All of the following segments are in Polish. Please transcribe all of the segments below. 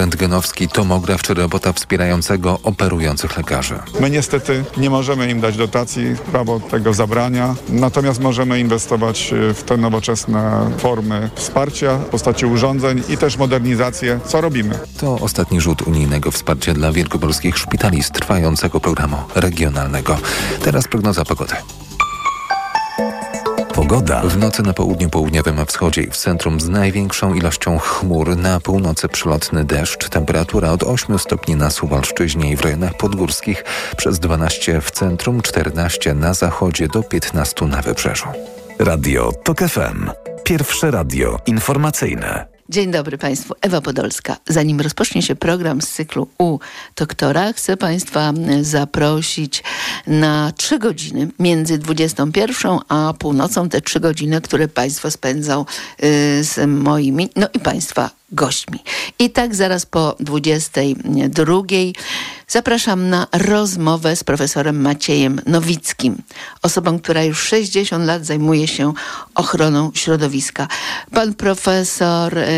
rentgenowski, tomograf czy robota wspierającego operujących lekarzy. My niestety nie możemy im dać dotacji, prawo tego zabrania, natomiast możemy inwestować w te nowoczesne formy wsparcia w postaci urządzeń i też modernizację, co robimy. To ostatni rzut unijnego wsparcia dla wielkopolskich szpitali z trwającego programu regionalnego. Teraz prognoza pogody. Pogoda. W nocy na południu, południowym wschodzie i w centrum z największą ilością chmur. Na północy przylotny deszcz. Temperatura od 8 stopni na Suwalszczyźnie i w rejonach podgórskich. Przez 12 w centrum, 14 na zachodzie do 15 na wybrzeżu. Radio TOK FM. Pierwsze radio informacyjne. Dzień dobry Państwu, Ewa Podolska. Zanim rozpocznie się program z cyklu U Doktora, chcę Państwa zaprosić na trzy godziny między 21 a północą, te trzy godziny, które Państwo spędzą y, z moimi, no i Państwa gośćmi. I tak zaraz po 22 zapraszam na rozmowę z profesorem Maciejem Nowickim, osobą, która już 60 lat zajmuje się ochroną środowiska. Pan profesor, e,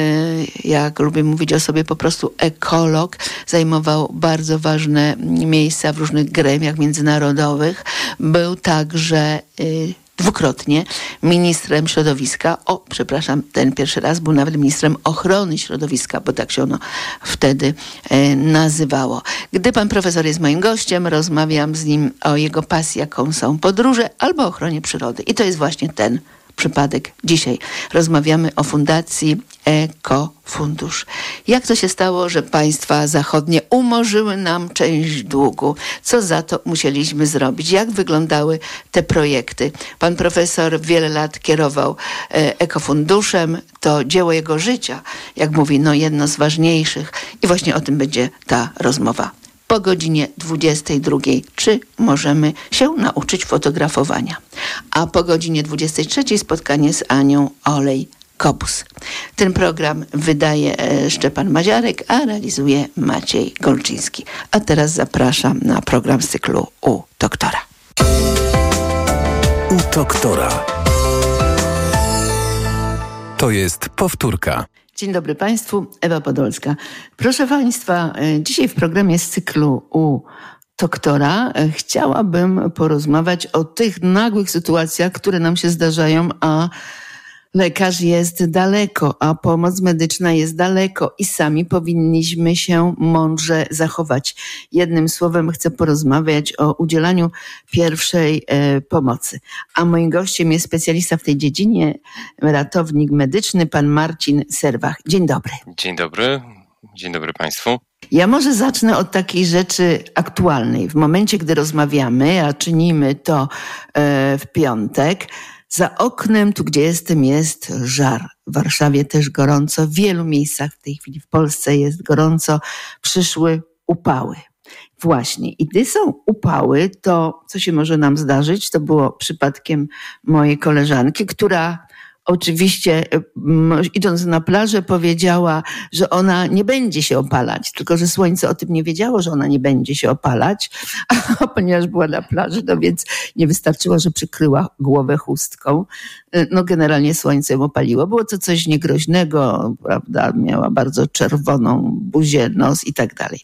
jak lubię mówić o sobie, po prostu ekolog, zajmował bardzo ważne miejsca w różnych gremiach międzynarodowych. Był także e, dwukrotnie ministrem środowiska. O, przepraszam, ten pierwszy raz był nawet ministrem ochrony środowiska, bo tak się ono wtedy e, nazywało. Gdy pan profesor jest moim gościem, rozmawiam z nim o jego pasji, jaką są podróże albo ochronie przyrody. I to jest właśnie ten przypadek dzisiaj. Rozmawiamy o Fundacji Ekofundusz. Jak to się stało, że państwa zachodnie umorzyły nam część długu? Co za to musieliśmy zrobić? Jak wyglądały te projekty? Pan profesor wiele lat kierował e, Ekofunduszem. To dzieło jego życia, jak mówi, no jedno z ważniejszych. I właśnie o tym będzie ta rozmowa po godzinie 22. Czy możemy się nauczyć fotografowania? A po godzinie 23 spotkanie z Anią Olej Kobus. Ten program wydaje e, Szczepan Maziarek, a realizuje Maciej Golczyński. A teraz zapraszam na program z cyklu U Doktora. U Doktora. To jest powtórka. Dzień dobry Państwu, Ewa Podolska. Proszę Państwa, e, dzisiaj w programie z cyklu u doktora e, chciałabym porozmawiać o tych nagłych sytuacjach, które nam się zdarzają, a lekarz jest daleko, a pomoc medyczna jest daleko i sami powinniśmy się mądrze zachować. Jednym słowem chcę porozmawiać o udzielaniu pierwszej e, pomocy. A moim gościem jest specjalista w tej dziedzinie, ratownik medyczny, pan Marcin Serwach. Dzień dobry. Dzień dobry. Dzień dobry Państwu. Ja może zacznę od takiej rzeczy aktualnej. W momencie, gdy rozmawiamy, a czynimy to e, w piątek, za oknem, tu gdzie jestem, jest żar. W Warszawie też gorąco, w wielu miejscach w tej chwili w Polsce jest gorąco. Przyszły upały. Właśnie. I gdy są upały, to co się może nam zdarzyć? To było przypadkiem mojej koleżanki, która oczywiście idąc na plażę powiedziała, że ona nie będzie się opalać, tylko że słońce o tym nie wiedziało, że ona nie będzie się opalać, a ponieważ była na plaży, no więc nie wystarczyło, że przykryła głowę chustką. No generalnie słońce ją opaliło. Było to coś niegroźnego, prawda? Miała bardzo czerwoną buzię, nos i tak dalej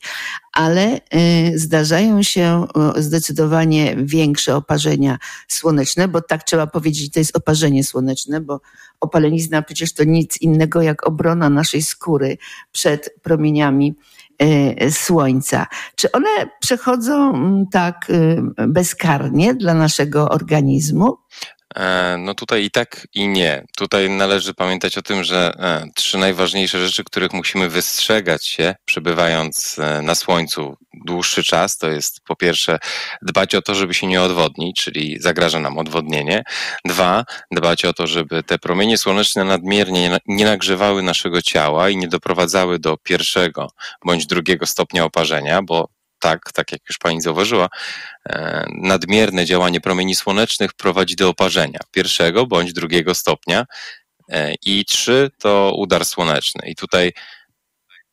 ale y, zdarzają się zdecydowanie większe oparzenia słoneczne, bo tak trzeba powiedzieć, to jest oparzenie słoneczne, bo opalenizna przecież to nic innego jak obrona naszej skóry przed promieniami y, słońca. Czy one przechodzą mm, tak bezkarnie dla naszego organizmu? E, no tutaj i tak i nie. Tutaj należy pamiętać o tym, że e, trzy najważniejsze rzeczy, których musimy wystrzegać się, przebywając e, na słońcu dłuższy czas, to jest po pierwsze dbać o to, żeby się nie odwodnić, czyli zagraża nam odwodnienie. Dwa, dbać o to, żeby te promienie słoneczne nadmiernie nie nagrzewały naszego ciała i nie doprowadzały do pierwszego bądź drugiego stopnia oparzenia, bo tak, tak jak już pani zauważyła, e, nadmierne działanie promieni słonecznych prowadzi do oparzenia pierwszego bądź drugiego stopnia. E, I trzy to udar słoneczny. I tutaj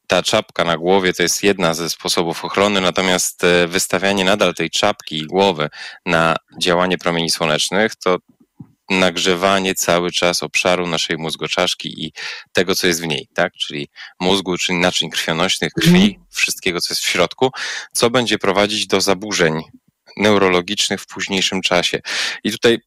ta czapka na głowie to jest jedna ze sposobów ochrony, natomiast e, wystawianie nadal tej czapki i głowy na działanie promieni słonecznych to nagrzewanie cały czas obszaru naszej mózgoczaszki i tego, co jest w niej, tak? Czyli mózgu, czyli naczyń krwionośnych, krwi, mhm. wszystkiego, co jest w środku, co będzie prowadzić do zaburzeń neurologicznych w późniejszym czasie. I tutaj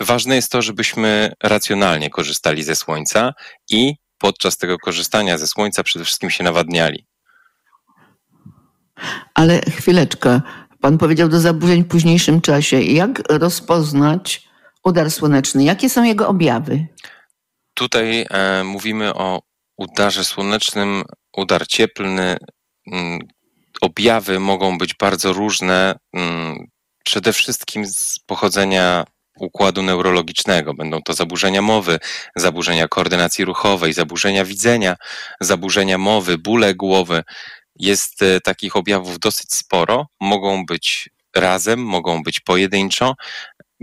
ważne jest to, żebyśmy racjonalnie korzystali ze słońca i podczas tego korzystania ze słońca przede wszystkim się nawadniali. Ale chwileczkę. Pan powiedział do zaburzeń w późniejszym czasie. Jak rozpoznać udar słoneczny? Jakie są jego objawy? Tutaj e, mówimy o udarze słonecznym, udar cieplny. Mm, objawy mogą być bardzo różne. Mm, przede wszystkim z pochodzenia układu neurologicznego. Będą to zaburzenia mowy, zaburzenia koordynacji ruchowej, zaburzenia widzenia, zaburzenia mowy, bóle głowy. Jest e, takich objawów dosyć sporo. Mogą być razem, mogą być pojedynczo.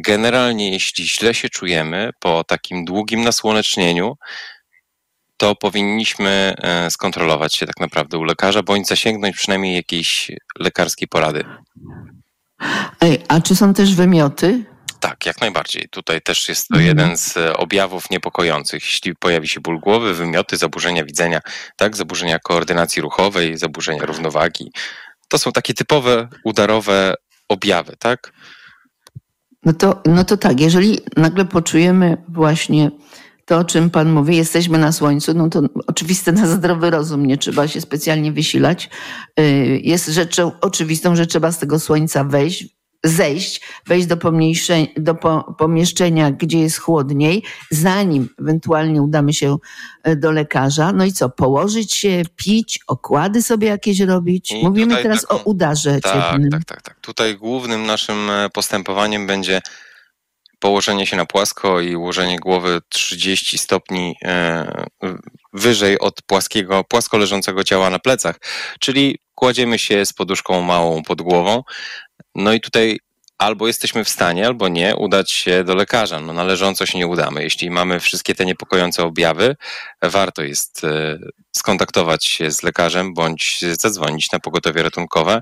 Generalnie, jeśli źle się czujemy po takim długim nasłonecznieniu, to powinniśmy e, skontrolować się tak naprawdę u lekarza, bądź zasięgnąć przynajmniej jakiejś lekarskiej porady. Ej, a czy są też wymioty? Tak, jak najbardziej. Tutaj też jest to jeden z e, objawów niepokojących. Jeśli pojawi się ból głowy, wymioty, zaburzenia widzenia, tak, zaburzenia koordynacji ruchowej, zaburzenia równowagi, to są takie typowe udarowe objawy, tak? No to, no to tak, jeżeli nagle poczujemy właśnie to, o czym Pan mówi, jesteśmy na słońcu, no to oczywiste na zdrowy rozum, nie trzeba się specjalnie wysilać. Y, jest rzeczą oczywistą, że trzeba z tego słońca wejść, zejść, wejść do, do pomieszczenia, gdzie jest chłodniej, zanim ewentualnie udamy się e, do lekarza. No i co, położyć się, pić, okłady sobie jakieś robić? I Mówimy teraz taką, o udarze tak, cieplnym. Tak, tak, tak. Tutaj głównym naszym e, postępowaniem będzie położenie się na płasko i ułożenie głowy 30 stopni e, wyżej od płaskiego, płasko leżącego ciała na plecach, czyli kładziemy się z poduszką małą pod głową, no i tutaj albo jesteśmy w stanie, albo nie, udać się do lekarza. No należąco się nie udamy. Jeśli mamy wszystkie te niepokojące objawy, warto jest e, skontaktować się z lekarzem bądź zadzwonić na pogotowie ratunkowe,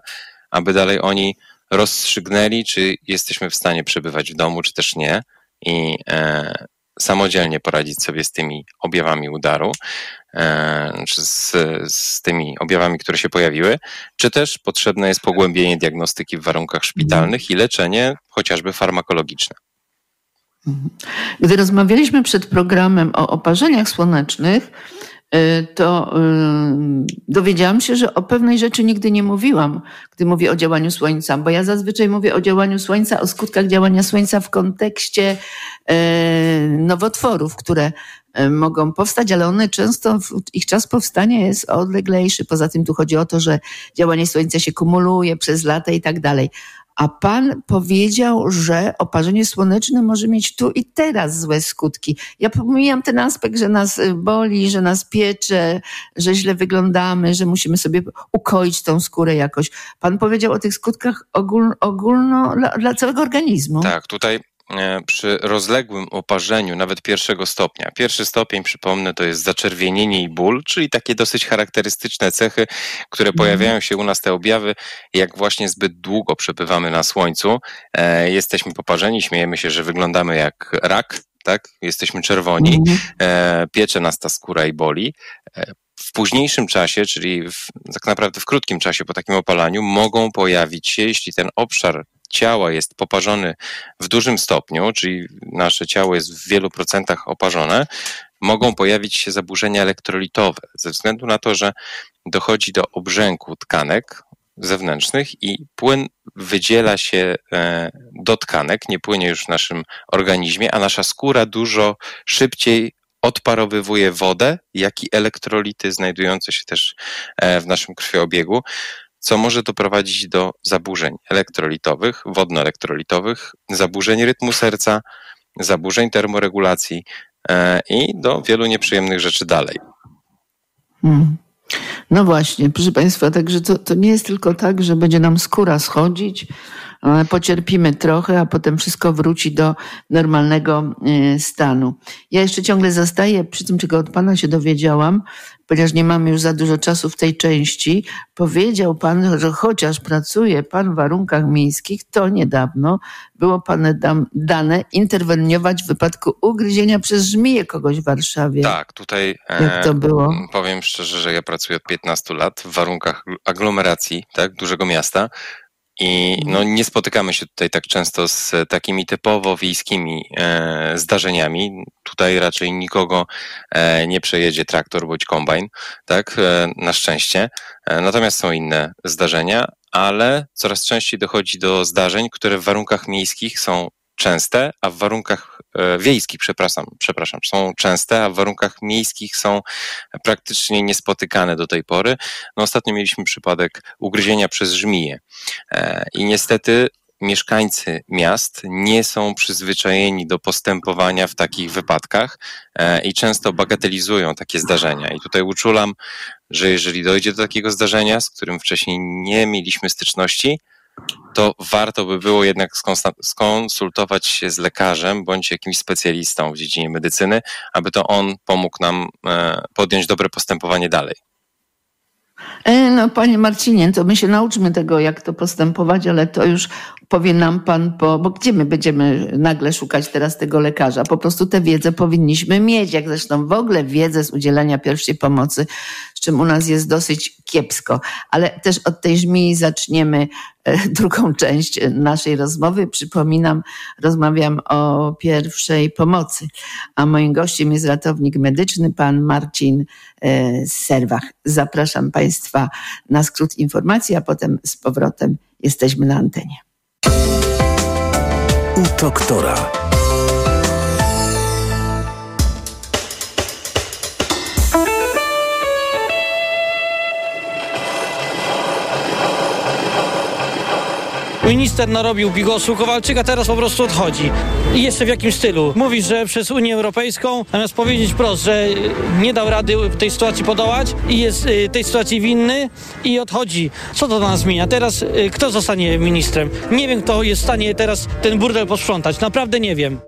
aby dalej oni rozstrzygnęli, czy jesteśmy w stanie przebywać w domu, czy też nie. I e, samodzielnie poradzić sobie z tymi objawami udaru, e, czy z, z tymi objawami, które się pojawiły, czy też potrzebne jest pogłębienie diagnostyki w warunkach szpitalnych i leczenie chociażby farmakologiczne. Gdy rozmawialiśmy przed programem o oparzeniach słonecznych, to y, dowiedziałam się, że o pewnej rzeczy nigdy nie mówiłam, gdy mówię o działaniu Słońca, bo ja zazwyczaj mówię o działaniu Słońca, o skutkach działania Słońca w kontekście y, nowotworów, które mogą powstać, ale one często, ich czas powstania jest odleglejszy. Poza tym tu chodzi o to, że działanie Słońca się kumuluje przez lata i tak dalej a pan powiedział, że oparzenie słoneczne może mieć tu i teraz złe skutki. Ja pomijam ten aspekt, że nas y, boli, że nas piecze, że źle wyglądamy, że musimy sobie ukoić tą skórę jakoś. Pan powiedział o tych skutkach ogól, ogólno dla, dla całego organizmu. Tak, tutaj przy rozległym oparzeniu, nawet pierwszego stopnia. Pierwszy stopień, przypomnę, to jest zaczerwienienie i ból, czyli takie dosyć charakterystyczne cechy, które mhm. pojawiają się u nas, te objawy, jak właśnie zbyt długo przebywamy na słońcu. E, jesteśmy poparzeni, śmiejemy się, że wyglądamy jak rak, tak? Jesteśmy czerwoni, mhm. e, piecze nas ta skóra i boli w późniejszym czasie, czyli w, tak naprawdę w krótkim czasie po takim opalaniu, mogą pojawić się, jeśli ten obszar ciała jest poparzony w dużym stopniu, czyli nasze ciało jest w wielu procentach oparzone, mogą pojawić się zaburzenia elektrolitowe ze względu na to, że dochodzi do obrzęku tkanek zewnętrznych i płyn wydziela się e, do tkanek, nie płynie już w naszym organizmie, a nasza skóra dużo szybciej odparowywuje wodę, jak i elektrolity znajdujące się też e, w naszym krwiobiegu co może doprowadzić do zaburzeń elektrolitowych, wodnoelektrolitowych, zaburzeń rytmu serca, zaburzeń termoregulacji e, i do wielu nieprzyjemnych rzeczy dalej. Hmm. No właśnie, proszę Państwa, także to, to nie jest tylko tak, że będzie nam skóra schodzić, pocierpimy trochę, a potem wszystko wróci do normalnego e, stanu. Ja jeszcze ciągle zastaję przy tym, czego od Pana się dowiedziałam, ponieważ nie mamy już za dużo czasu w tej części, powiedział pan, że chociaż pracuje pan w warunkach miejskich, to niedawno było pan dane interweniować w wypadku ugryzienia przez żmiję kogoś w Warszawie. Tak, tutaj Jak to było? E, powiem szczerze, że ja pracuję od 15 lat w warunkach aglomeracji, tak, dużego miasta. I no, nie spotykamy się tutaj tak często z takimi typowo wiejskimi e, zdarzeniami. Tutaj raczej nikogo e, nie przejedzie traktor bądź kombajn, tak, e, na szczęście. E, natomiast są inne zdarzenia, ale coraz częściej dochodzi do zdarzeń, które w warunkach miejskich są częste, a w warunkach e, wiejskich, przepraszam, przepraszam, są częste, a w warunkach miejskich są praktycznie niespotykane do tej pory. No ostatnio mieliśmy przypadek ugryzienia przez żmiję e, i niestety mieszkańcy miast nie są przyzwyczajeni do postępowania w takich wypadkach e, i często bagatelizują takie zdarzenia. I tutaj uczulam, że jeżeli dojdzie do takiego zdarzenia, z którym wcześniej nie mieliśmy styczności, to warto by było jednak skonsultować się z lekarzem bądź jakimś specjalistą w dziedzinie medycyny, aby to on pomógł nam e, podjąć dobre postępowanie dalej. E, no, panie Marcinie, to my się nauczmy tego, jak to postępować, ale to już powie nam pan, po, bo gdzie my będziemy nagle szukać teraz tego lekarza? Po prostu tę wiedzę powinniśmy mieć, jak zresztą w ogóle wiedzę z udzielania pierwszej pomocy, z czym u nas jest dosyć kiepsko. Ale też od tej żmii zaczniemy e, drugą część naszej rozmowy. Przypominam, rozmawiam o pierwszej pomocy, a moim gościem jest ratownik medyczny, pan Marcin e, Serwach. Zapraszam państwa na skrót informacji, a potem z powrotem jesteśmy na antenie. U doktora. Minister narobił bigosu, Kowalczyk, a teraz po prostu odchodzi. I jeszcze w jakim stylu? Mówi, że przez Unię Europejską, zamiast powiedzieć wprost, że nie dał rady w tej sytuacji podołać i jest y, tej sytuacji winny i odchodzi. Co to dla nas zmienia? Teraz y, kto zostanie ministrem? Nie wiem, kto jest w stanie teraz ten burdel posprzątać. Naprawdę nie wiem.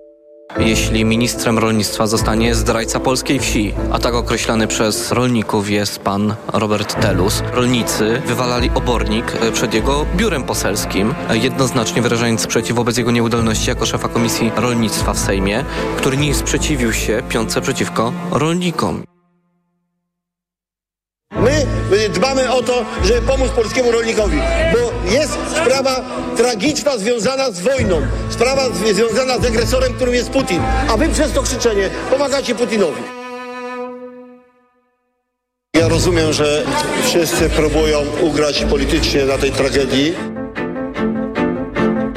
Jeśli ministrem rolnictwa zostanie zdrajca polskiej wsi, a tak określany przez rolników jest pan Robert Telus, rolnicy wywalali obornik przed jego biurem poselskim, jednoznacznie wyrażając sprzeciw wobec jego nieudolności jako szefa Komisji Rolnictwa w Sejmie, który nie sprzeciwił się piątce przeciwko rolnikom. My dbamy o to, żeby pomóc polskiemu rolnikowi, bo jest sprawa tragiczna związana z wojną, sprawa związana z agresorem, którym jest Putin, a wy przez to krzyczenie pomagacie Putinowi. Ja rozumiem, że wszyscy próbują ugrać politycznie na tej tragedii.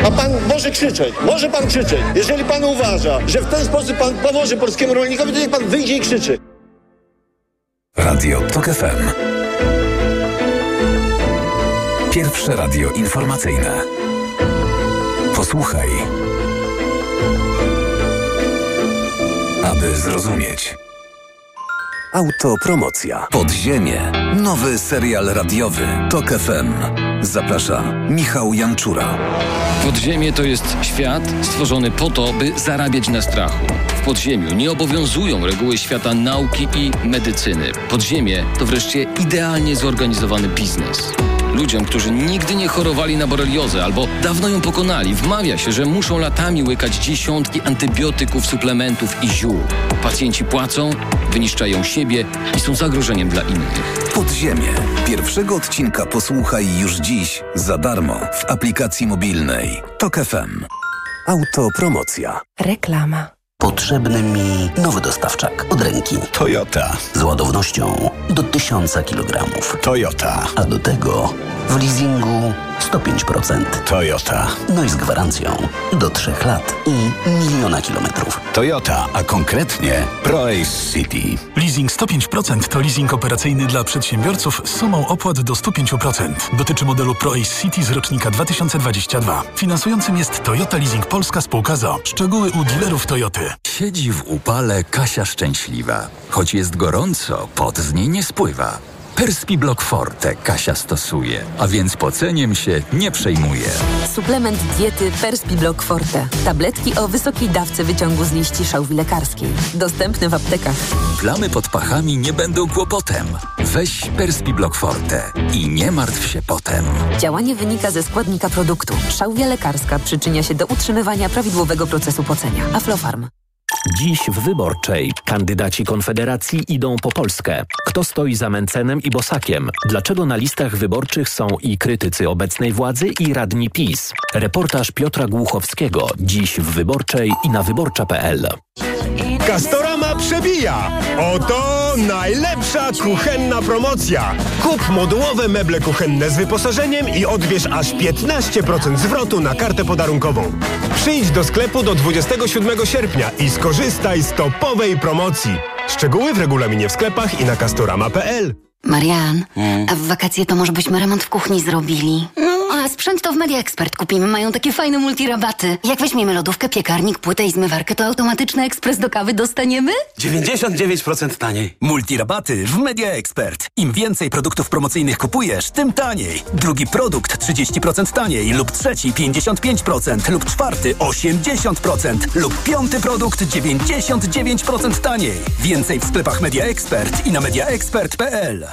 A pan może krzyczeć, może pan krzyczeć. Jeżeli pan uważa, że w ten sposób pan pomoże polskiemu rolnikowi, to niech pan wyjdzie i krzyczy. Radio TOK FM. Pierwsze radio informacyjne. Posłuchaj. Aby zrozumieć. Autopromocja. Podziemie. Nowy serial radiowy. TOK FM. Zaprasza Michał Janczura. Podziemie to jest świat stworzony po to, by zarabiać na strachu. W podziemiu nie obowiązują reguły świata nauki i medycyny. Podziemie to wreszcie idealnie zorganizowany biznes. Ludziom, którzy nigdy nie chorowali na boreliozę albo dawno ją pokonali, wmawia się, że muszą latami łykać dziesiątki antybiotyków, suplementów i ziół. Pacjenci płacą, wyniszczają siebie i są zagrożeniem dla innych. Podziemie. Pierwszego odcinka posłuchaj już dziś za darmo w aplikacji mobilnej TOK FM. Autopromocja. Reklama. Potrzebny mi nowy dostawczak od ręki. Toyota. Z ładownością do 1000 kg. Toyota. A do tego w leasingu 105%. Toyota. No i z gwarancją do 3 lat i miliona kilometrów. Toyota, a konkretnie ProAce City. Leasing 105% to leasing operacyjny dla przedsiębiorców z sumą opłat do 105%. Dotyczy modelu ProAce City z rocznika 2022. Finansującym jest Toyota Leasing Polska Spółka ZO. Szczegóły u dealerów Toyoty. Siedzi w upale Kasia szczęśliwa. Choć jest gorąco, pot z niej nie spływa. Perspiblock Forte Kasia stosuje, a więc poceniem się nie przejmuje. Suplement diety Perspiblock Forte. Tabletki o wysokiej dawce wyciągu z liści szałwi lekarskiej. Dostępne w aptekach. Plamy pod pachami nie będą kłopotem. Weź Perspiblock Forte i nie martw się potem. Działanie wynika ze składnika produktu. Szałwia lekarska przyczynia się do utrzymywania prawidłowego procesu pocenia. Aflofarm. Dziś w Wyborczej kandydaci Konfederacji idą po Polskę. Kto stoi za Mencenem i Bosakiem? Dlaczego na listach wyborczych są i krytycy obecnej władzy i radni PiS? Reportaż Piotra Głuchowskiego. Dziś w Wyborczej i na wyborcza.pl. Castorama przebija! Oto najlepsza kuchenna promocja! Kup modułowe meble kuchenne z wyposażeniem i odbierz aż 15% zwrotu na kartę podarunkową. Przyjdź do sklepu do 27 sierpnia i skorzystaj z topowej promocji. Szczegóły w regulaminie w sklepach i na castorama.pl. Marian, a w wakacje to może byśmy remont w kuchni zrobili. No, a sprzęt to w Media Expert kupimy. Mają takie fajne multirabaty. Jak weźmiemy lodówkę, piekarnik, płytę i zmywarkę, to automatyczny ekspres do kawy dostaniemy? 99% taniej. Multirabaty w Media Expert. Im więcej produktów promocyjnych kupujesz, tym taniej. Drugi produkt 30% taniej lub trzeci 55% lub czwarty 80% lub piąty produkt 99% taniej. Więcej w sklepach Media Expert i na mediaexpert.pl.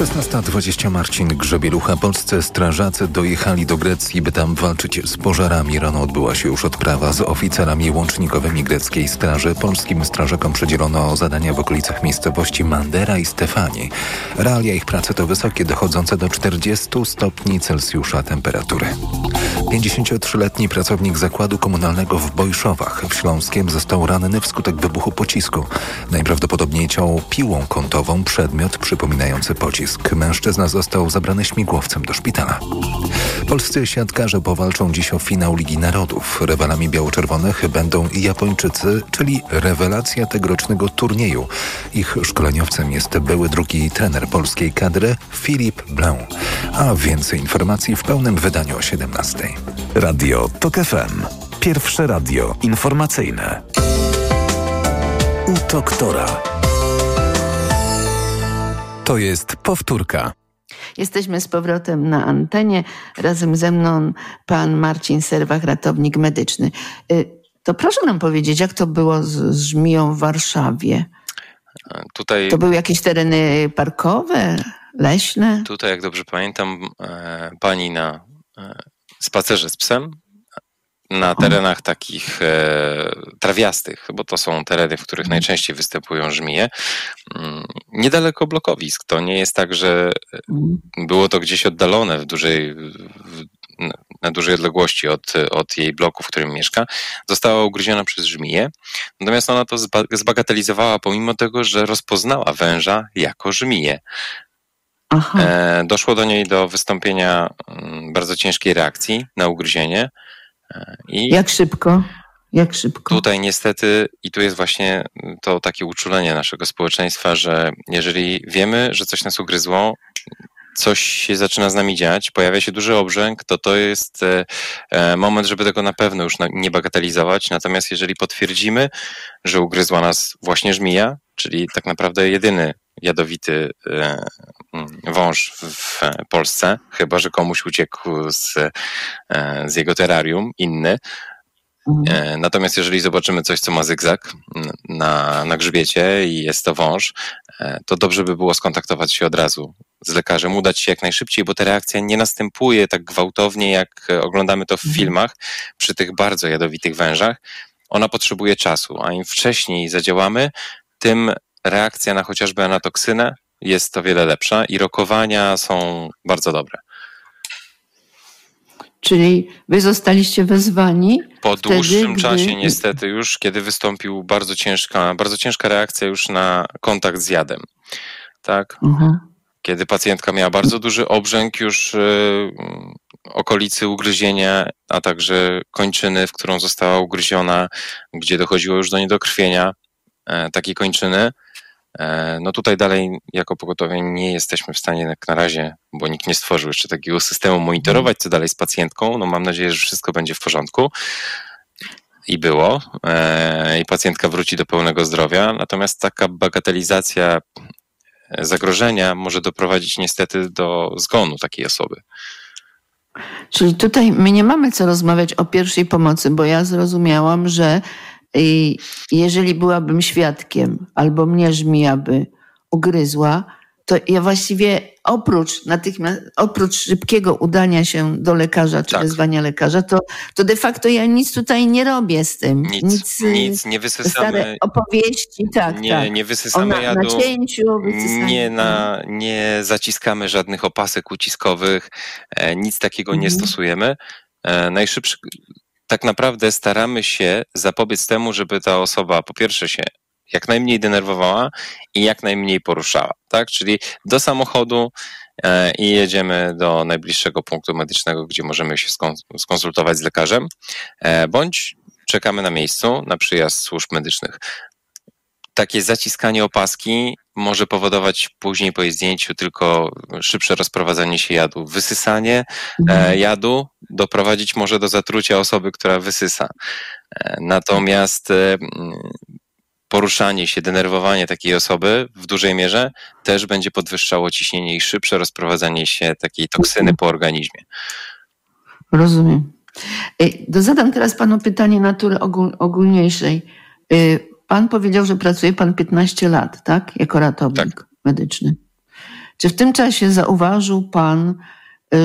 Szesnasta dwadzieścia Marcin Grzebielucha. Polscy strażacy dojechali do Grecji, by tam walczyć z pożarami. Rano odbyła się już odprawa z oficerami łącznikowymi greckiej straży. Polskim strażakom przydzielono zadania w okolicach miejscowości Mandera i Stefani. Realia ich pracy to wysokie, dochodzące do 40 stopni Celsjusza temperatury. 53-letni pracownik zakładu komunalnego w Bojszowach w Śląskiem został ranny wskutek wybuchu pocisku. Najprawdopodobniej ciął piłą kątową przedmiot przypominający pocisk. Mężczyzna został zabrany śmigłowcem do szpitala. Polscy siatkarze powalczą dziś o finał Ligi Narodów. Rywalami biało-czerwonych będą Japończycy, czyli rewelacja tegorocznego turnieju. Ich szkoleniowcem jest były drugi trener polskiej kadry Filip Blanc. A więcej informacji w pełnym wydaniu o 17. Radio TOK FM. Pierwsze radio informacyjne. U doktora. To jest powtórka. Jesteśmy z powrotem na antenie. Razem ze mną pan Marcin Serwach, ratownik medyczny. Y, to proszę nam powiedzieć, jak to było z, z żmiją w Warszawie? Tutaj, To były jakieś tereny parkowe, leśne? tutaj, jak dobrze pamiętam, e, pani na e, spacerze z psem na terenach takich e, trawiastych, bo to są tereny, w których najczęściej występują żmije, mm, niedaleko blokowisk. To nie jest tak, że było to gdzieś oddalone w dużej, w, na dużej odległości od, od jej bloku, w którym mieszka, została ugryziona przez żmiję. Natomiast ona to zba, zbagatelizowała, pomimo tego, że rozpoznała węża jako żmiję. E, doszło do niej do wystąpienia mm, bardzo ciężkiej reakcji na ugryzienie. E, I Jak szybko? Jak szybko? Tutaj niestety, i tu jest właśnie to takie uczulenie naszego społeczeństwa, że jeżeli wiemy, że coś nas ugryzło, coś się zaczyna z nami dziać, pojawia się duży obrzęk, to to jest e, e, moment, żeby tego na pewno już nie bagatelizować. Natomiast jeżeli potwierdzimy, że ugryzła nas właśnie żmija, czyli tak naprawdę jedyny jadowity e, mm, wąż w, Polsce, chyba że komuś uciekł z, z jego terrarium inny, E, Natomiast jeżeli zobaczymy coś, co ma zygzak na, na grzbiecie i jest to wąż, e, to dobrze by było skontaktować się od razu z lekarzem, udać się jak najszybciej, bo ta reakcja nie następuje tak gwałtownie, jak e, oglądamy to w filmach przy tych bardzo jadowitych wężach. Ona potrzebuje czasu, a im wcześniej zadziałamy, tym reakcja na chociażby anatoksynę jest o wiele lepsza i rokowania są bardzo dobre. Czyli wy zostaliście wezwani? Po wtedy, dłuższym gdy- czasie niestety już, kiedy wystąpił bardzo ciężka, bardzo ciężka reakcja już na kontakt z jadem. Tak? Mhm. Kiedy pacjentka miała bardzo duży obrzęk już y, okolicy ugryzienia, a także kończyny, w którą została ugryziona, gdzie dochodziło już do niedokrwienia e, takiej kończyny, no tutaj dalej jako pogotowie nie jesteśmy w stanie jak na razie, bo nikt nie stworzył jeszcze takiego systemu monitorować, co dalej z pacjentką. No mam nadzieję, że wszystko będzie w porządku. I było, e, i pacjentka wróci do pełnego zdrowia. Natomiast taka bagatelizacja zagrożenia może doprowadzić niestety do zgonu takiej osoby. Czyli tutaj my nie mamy co rozmawiać o pierwszej pomocy, bo ja zrozumiałam, że y, jeżeli byłabym świadkiem albo mnie żmija by ugryzła, to ja właściwie oprócz natychmiast, oprócz szybkiego udania się do lekarza czy tak. wezwania lekarza, to, to de facto ja nic tutaj nie robię z tym. Nic, nic, nic nie wysysamy. Stare opowieści, tak, nie, tak. Nie wysysamy na, jadu. Nacięciu, nie, na, nie zaciskamy żadnych opasek uciskowych, e, nic takiego nie mhm. stosujemy. E, najszybszy, tak naprawdę staramy się zapobiec temu, żeby ta osoba po pierwsze się jak najmniej denerwowała i jak najmniej poruszała, tak? Czyli do samochodu e, i jedziemy do najbliższego punktu medycznego, gdzie możemy się skonsultować z lekarzem, e, bądź czekamy na miejscu na przyjazd służb medycznych. Takie zaciskanie opaski może powodować później po jej zdjęciu tylko szybsze rozprowadzanie się jadu. Wysysanie e, mhm. jadu doprowadzić może do zatrucia osoby, która wysysa. Natomiast poruszanie się, denerwowanie takiej osoby w dużej mierze też będzie podwyższało ciśnienie i szybsze rozprowadzanie się takiej toksyny po organizmie. Rozumiem. Zadam teraz panu pytanie natury ogól, ogólniejszej. Pan powiedział, że pracuje pan 15 lat, tak? Jako ratownik tak. medyczny. Czy w tym czasie zauważył pan,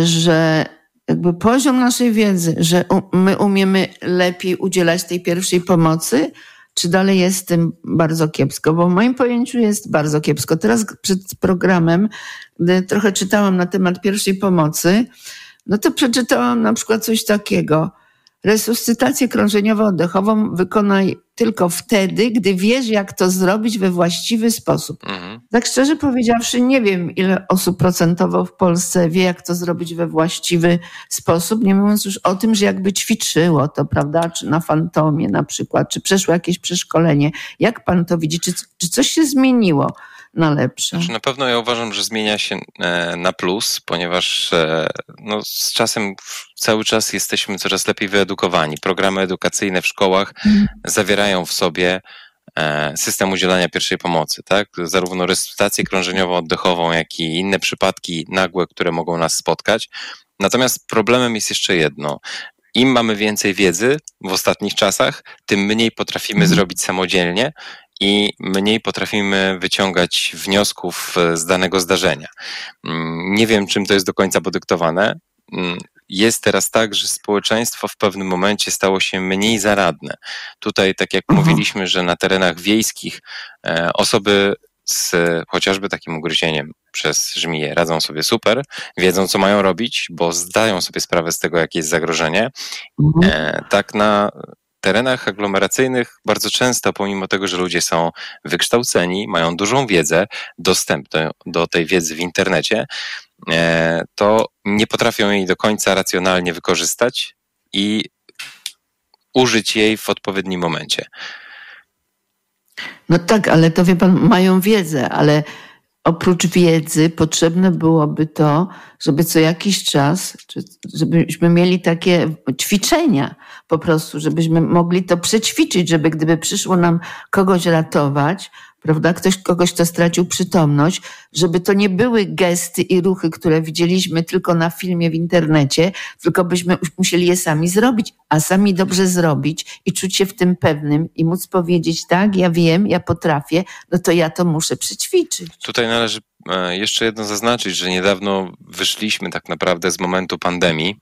że jakby poziom naszej wiedzy, że my umiemy lepiej udzielać tej pierwszej pomocy, czy dalej jest z tym bardzo kiepsko? Bo w moim pojęciu jest bardzo kiepsko. Teraz przed programem, gdy trochę czytałam na temat pierwszej pomocy, no to przeczytałam na przykład coś takiego – Resuscytację krążeniowo-oddechową wykonaj tylko wtedy, gdy wiesz, jak to zrobić we właściwy sposób. Mhm. Tak szczerze powiedziawszy, nie wiem, ile osób procentowo w Polsce wie, jak to zrobić we właściwy sposób, nie mówiąc już o tym, że jakby ćwiczyło to, prawda, czy na fantomie na przykład, czy przeszło jakieś przeszkolenie. Jak pan to widzi? Czy, czy coś się zmieniło? Na lepsze. Znaczy, na pewno ja uważam, że zmienia się e, na plus, ponieważ e, no, z czasem cały czas jesteśmy coraz lepiej wyedukowani. Programy edukacyjne w szkołach mm. zawierają w sobie e, system udzielania pierwszej pomocy, tak? Zarówno resuscytację krążeniowo-oddechową, jak i inne przypadki nagłe, które mogą nas spotkać. Natomiast problemem jest jeszcze jedno. Im mamy więcej wiedzy w ostatnich czasach, tym mniej potrafimy mm. zrobić samodzielnie i mniej potrafimy wyciągać wniosków e, z danego zdarzenia. Mm, nie wiem, czym to jest do końca podyktowane. Mm, jest teraz tak, że społeczeństwo w pewnym momencie stało się mniej zaradne. Tutaj, tak jak mhm. mówiliśmy, że na terenach wiejskich e, osoby z chociażby takim ugryzieniem przez żmiję radzą sobie super, wiedzą co mają robić, bo zdają sobie sprawę z tego, jakie jest zagrożenie. Mhm. E, tak na terenach aglomeracyjnych bardzo często, pomimo tego, że ludzie są wykształceni, mają dużą wiedzę, dostęp do, do tej wiedzy w internecie, e, to nie potrafią jej do końca racjonalnie wykorzystać i użyć jej w odpowiednim momencie. No tak, ale to wie pan, mają wiedzę, ale oprócz wiedzy potrzebne byłoby to, żeby co jakiś czas, żebyśmy mieli takie ćwiczenia po prostu, żebyśmy mogli to przećwiczyć, żeby gdyby przyszło nam kogoś ratować, prawda, ktoś, kogoś, kto stracił przytomność, żeby to nie były gesty i ruchy, które widzieliśmy tylko na filmie w internecie, tylko byśmy musieli je sami zrobić, a sami dobrze zrobić i czuć się w tym pewnym i móc powiedzieć, tak, ja wiem, ja potrafię, no to ja to muszę przećwiczyć. Tutaj należy e, jeszcze jedno zaznaczyć, że niedawno wyszliśmy tak naprawdę z momentu pandemii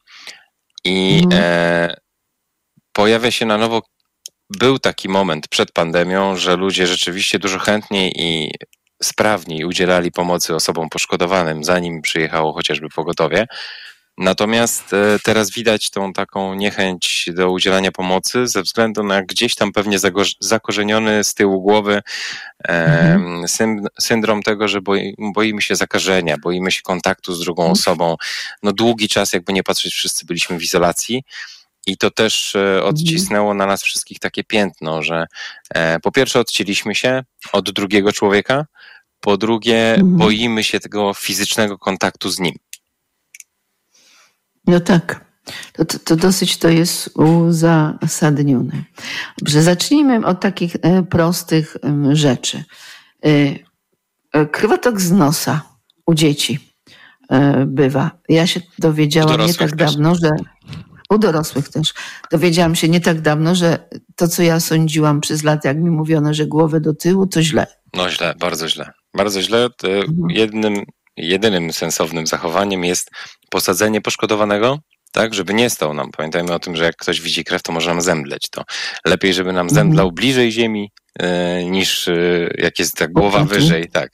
i mm. e, pojawia się na nowo był taki moment przed pandemią, że ludzie rzeczywiście dużo chętniej i sprawniej udzielali pomocy osobom poszkodowanym, zanim przyjechało chociażby pogotowie. Natomiast e, teraz widać tą taką niechęć do udzielania pomocy ze względu na gdzieś tam pewnie zakorzeniony z tyłu głowy mhm. syndrom tego, że boimy się zakażenia, boimy się kontaktu z drugą mhm. osobą. No długi czas, jakby nie patrzeć, wszyscy byliśmy w izolacji. I to też e, odcisnęło na nas wszystkich takie piętno, że e, po pierwsze odcięliśmy się od drugiego człowieka, po drugie Mhm. boimy się tego fizycznego kontaktu z nim. No tak. To, to, to dosyć to jest uzasadnione. Dobrze, zacznijmy od takich e, prostych rzeczy. Krwotok z nosa u dzieci bywa. Ja się dowiedziałam nie tak dawno, że u dorosłych też. Dowiedziałam się nie tak dawno, że to, co ja sądziłam przez lata, jak mi mówiono, że głowę do tyłu, to źle. No źle, bardzo źle. Bardzo źle. To Jednym, jedynym sensownym zachowaniem jest posadzenie poszkodowanego, tak, żeby nie stał nam. Pamiętajmy o tym, że jak ktoś widzi krew, to może nam zemdleć. To lepiej, żeby nam zemdlał bliżej ziemi, e, niż e, jak jest ta głowa wyżej, tak.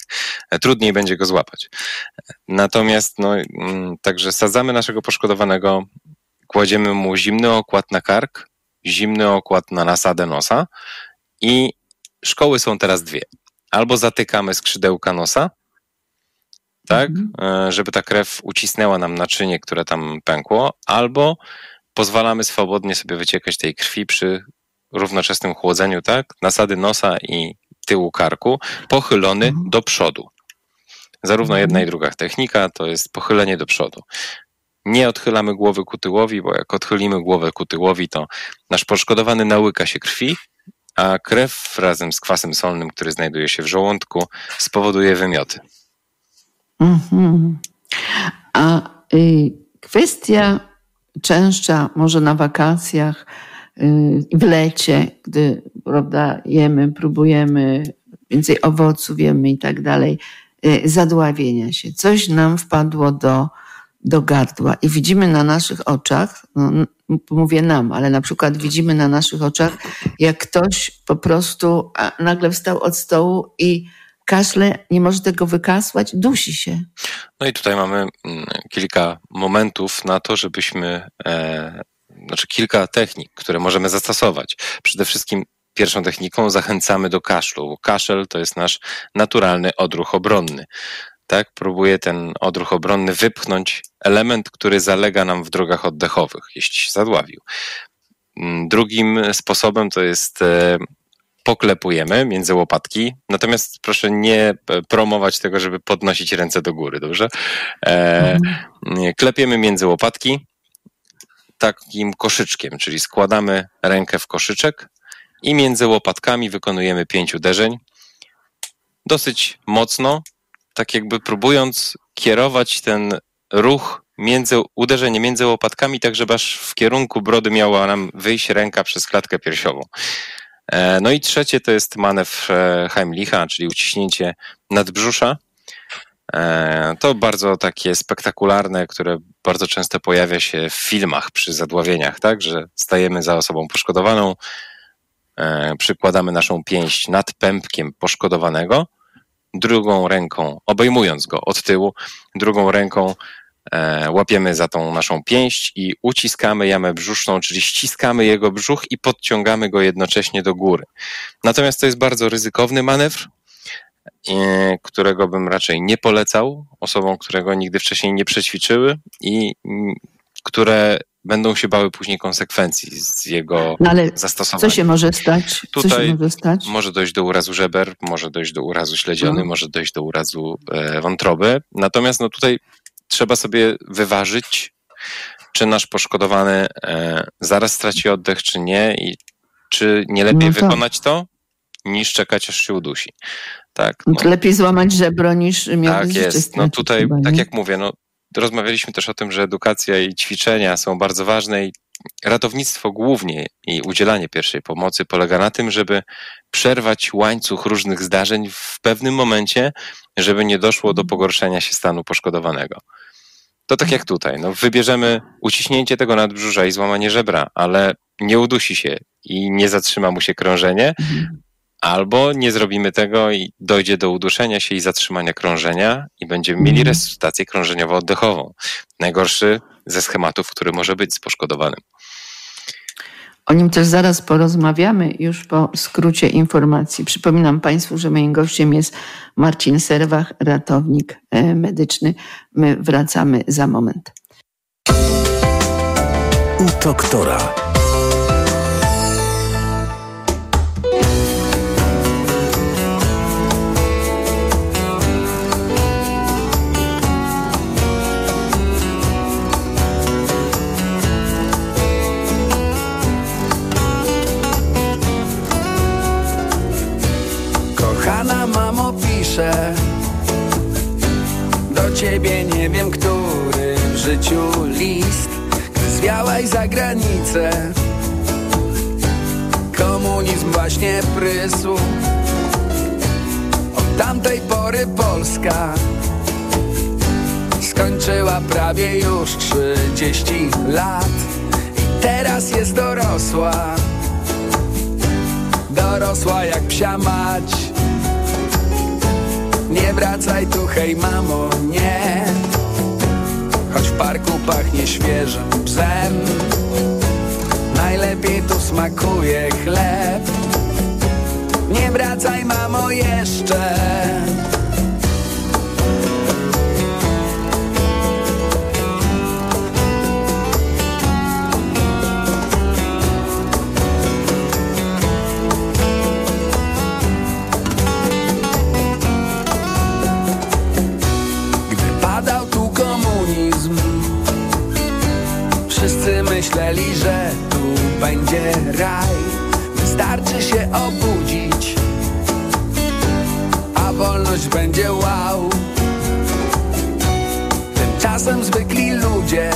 E, Trudniej będzie go złapać. Natomiast, no, mm, także sadzamy naszego poszkodowanego, kładziemy mu zimny okład na kark, zimny okład na nasadę nosa i szkoły są teraz dwie. Albo zatykamy skrzydełka nosa, tak, e, żeby ta krew ucisnęła nam naczynie, które tam pękło, albo pozwalamy swobodnie sobie wyciekać tej krwi przy równoczesnym chłodzeniu, tak, nasady nosa i tyłu karku, pochylony do przodu. Zarówno jedna i druga technika to jest pochylenie do przodu. Nie odchylamy głowy ku tyłowi, bo jak odchylimy głowę ku tyłowi, to nasz poszkodowany nałyka się krwi, a krew razem z kwasem solnym, który znajduje się w żołądku, spowoduje wymioty. Mhm. A y, kwestia częstsza, może na wakacjach, y, w lecie, gdy prawda, jemy, próbujemy więcej owoców, jemy i tak dalej, y, zadławienia się. Coś nam wpadło do, do gardła i widzimy na naszych oczach, no, mówię nam, ale na przykład widzimy na naszych oczach, jak ktoś po prostu nagle wstał od stołu i kaszle, nie może tego wykasłać, dusi się. No i tutaj mamy mm, kilka momentów na to, żebyśmy, e, znaczy kilka technik, które możemy zastosować. Przede wszystkim pierwszą techniką zachęcamy do kaszlu. Kaszel to jest nasz naturalny odruch obronny. Tak, próbuje ten odruch obronny wypchnąć element, który zalega nam w drogach oddechowych, jeśli się zadławił. Mm, Drugim sposobem to jest e, poklepujemy między łopatki, natomiast proszę nie e, promować tego, żeby podnosić ręce do góry, dobrze? E, nie, klepiemy między łopatki takim koszyczkiem, czyli składamy rękę w koszyczek i między łopatkami wykonujemy pięć uderzeń. Dosyć mocno, tak jakby próbując kierować ten ruch między, uderzenie między łopatkami, tak żeby aż w kierunku brody miała nam wyjść ręka przez klatkę piersiową. E, No i trzecie to jest manewr e, Heimlicha, czyli uciśnięcie nadbrzusza. E, To bardzo takie spektakularne, które bardzo często pojawia się w filmach przy zadławieniach, tak, że stajemy za osobą poszkodowaną, przykładamy naszą pięść nad pępkiem poszkodowanego, drugą ręką, obejmując go od tyłu, drugą ręką e, łapiemy za tą naszą pięść i uciskamy jamę brzuszną, czyli ściskamy jego brzuch i podciągamy go jednocześnie do góry. Natomiast to jest bardzo ryzykowny manewr, e, którego bym raczej nie polecał osobom, którego nigdy wcześniej nie przećwiczyły i które będą się bały później konsekwencji z jego No ale zastosowania. co się może stać? Tutaj może stać? może dojść do urazu żeber, może dojść do urazu śledziony, Mhm. może dojść do urazu e, wątroby. Natomiast no tutaj trzeba sobie wyważyć, czy nasz poszkodowany e, zaraz straci oddech, czy nie i czy nie lepiej No tak. wykonać to, niż czekać, aż się udusi. Tak, No to lepiej złamać żebro niż miał tak jest. No tutaj, chyba, tak jak mówię, no, rozmawialiśmy też o tym, że edukacja i ćwiczenia są bardzo ważne i ratownictwo głównie i udzielanie pierwszej pomocy polega na tym, żeby przerwać łańcuch różnych zdarzeń w pewnym momencie, żeby nie doszło do pogorszenia się stanu poszkodowanego. To tak jak tutaj, no, wybierzemy uciśnięcie tego nadbrzusza i złamanie żebra, ale nie udusi się i nie zatrzyma mu się krążenie, albo nie zrobimy tego i dojdzie do uduszenia się i zatrzymania krążenia i będziemy mieli resuscytację krążeniowo-oddechową. Najgorszy ze schematów, który może być z poszkodowanym. O nim też zaraz porozmawiamy już po skrócie informacji. Przypominam Państwu, że moim gościem jest Marcin Serwach, ratownik e, medyczny. My wracamy za moment. U doktora. Ciebie nie wiem który w życiu list. Gdy zwiałaś za granicę Komunizm właśnie prysł. Od tamtej pory Polska Skończyła prawie już trzydzieści lat. I teraz jest dorosła. Dorosła jak psia mać Nie wracaj tu, hej mamo, nie. Choć w parku pachnie świeżym psem. Najlepiej tu smakuje chleb. Nie wracaj mamo jeszcze myśleli, że tu będzie raj. Wystarczy się obudzić A wolność będzie wow. Tymczasem zwykli ludzie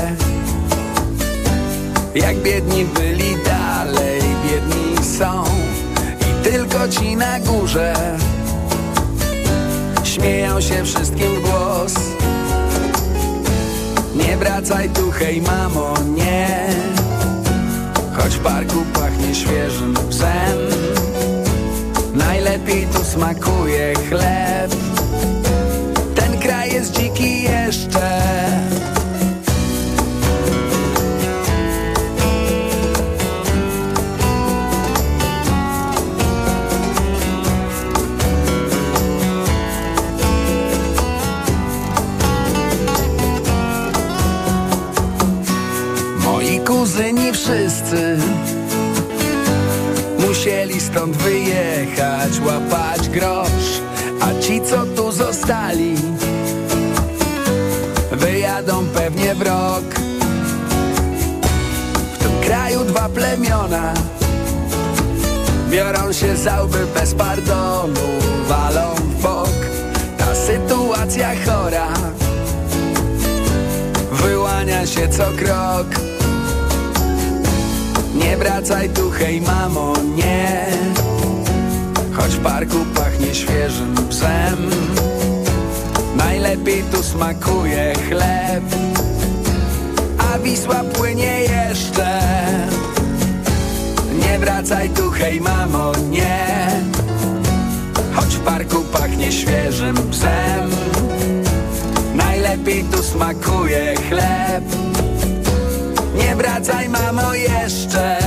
Jak biedni byli dalej Biedni są. I tylko ci na górze Śmieją się wszystkim głos Nie wracaj tu, hej mamo, nie. Choć w parku pachnie świeżym psem Najlepiej tu smakuje chleb. Ten kraj jest dziki jeszcze stąd wyjechać, łapać grosz. A ci co tu zostali Wyjadą pewnie w rok. W tym kraju dwa plemiona Biorą się za łby bez pardonu Walą w bok. Ta sytuacja chora Wyłania się co krok Nie wracaj tu, hej mamo, nie. Choć w parku pachnie świeżym psem Najlepiej tu smakuje chleb. A Wisła płynie jeszcze. Nie wracaj tu, hej mamo, nie. Choć w parku pachnie świeżym psem Najlepiej tu smakuje chleb Nie wracaj mamo jeszcze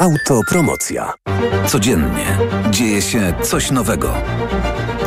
Autopromocja. Codziennie dzieje się coś nowego.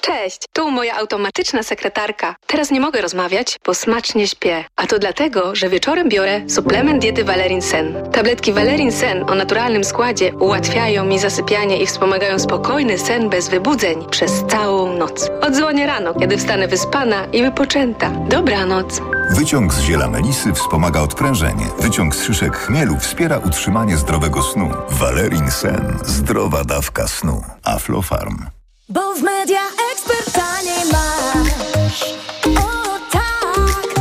Cześć, tu moja automatyczna sekretarka. Teraz nie mogę rozmawiać, bo smacznie śpię. A to dlatego, że wieczorem biorę suplement diety Valerin Sen. Tabletki Valerin Sen o naturalnym składzie ułatwiają mi zasypianie i wspomagają spokojny sen bez wybudzeń przez całą noc. Odzwonię rano, kiedy wstanę wyspana i wypoczęta. Dobranoc. Wyciąg z ziela melisy wspomaga odprężenie. Wyciąg z szyszek chmielu wspiera utrzymanie zdrowego snu. Valerin Sen. Zdrowa dawka snu. Aflofarm. Bo w media eksperta nie masz. O tak,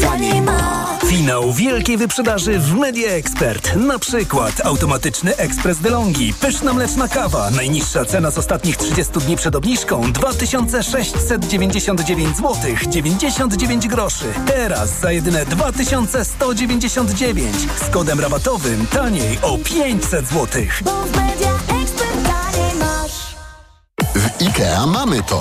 to nie ma. Finał wielkiej wyprzedaży w Media Expert. Na przykład automatyczny ekspres DeLonghi, pyszna mleczna kawa. Najniższa cena z ostatnich 30 dni przed obniżką 2699 zł 99 groszy. Teraz za jedyne 2199 z kodem rabatowym taniej o 500 zł. Bo w media IKEA mamy to.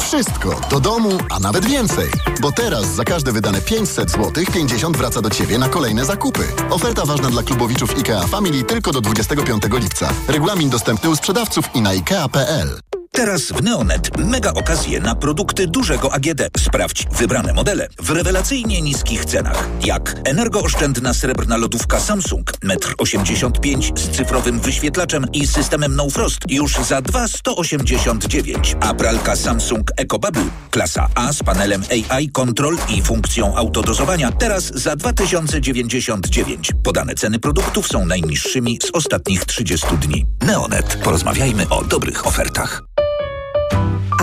Wszystko do domu, a nawet więcej. Bo teraz za każde wydane 500 zł 50 wraca do Ciebie na kolejne zakupy. Oferta ważna dla klubowiczów IKEA Family tylko do 25 lipca. Regulamin dostępny u sprzedawców i na IKEA.pl. Teraz w Neonet mega okazje na produkty dużego AGD. Sprawdź wybrane modele w rewelacyjnie niskich cenach. Jak energooszczędna srebrna lodówka Samsung 1,85 m z cyfrowym wyświetlaczem i systemem No Frost już za 2,189. A pralka Samsung EcoBubble klasa A z panelem AI Control i funkcją autodozowania teraz za 2099. Podane ceny produktów są najniższymi z ostatnich 30 dni. Neonet. Porozmawiajmy o dobrych ofertach.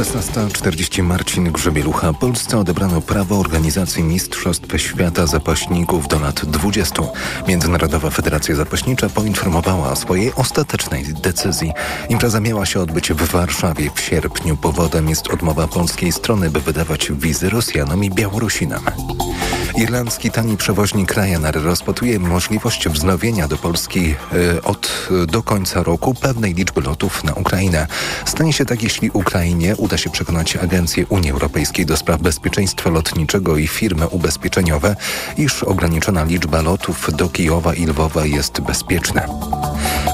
Szesnasta czterdzieści Marcin Grzebielucha. Polsce odebrano prawo organizacji Mistrzostw Świata Zapaśników do lat 20. Międzynarodowa Federacja Zapaśnicza poinformowała o swojej ostatecznej decyzji. Impreza miała się odbyć w Warszawie w sierpniu. Powodem jest odmowa polskiej strony, by wydawać wizy Rosjanom i Białorusinom. Irlandzki tani przewoźnik Ryanair rozpatruje możliwość wznowienia do Polski y, od do końca roku pewnej liczby lotów na Ukrainę. Stanie się tak, jeśli Ukrainie uda się przekonać Agencję Unii Europejskiej do spraw bezpieczeństwa lotniczego i firmy ubezpieczeniowe, iż ograniczona liczba lotów do Kijowa i Lwowa jest bezpieczna.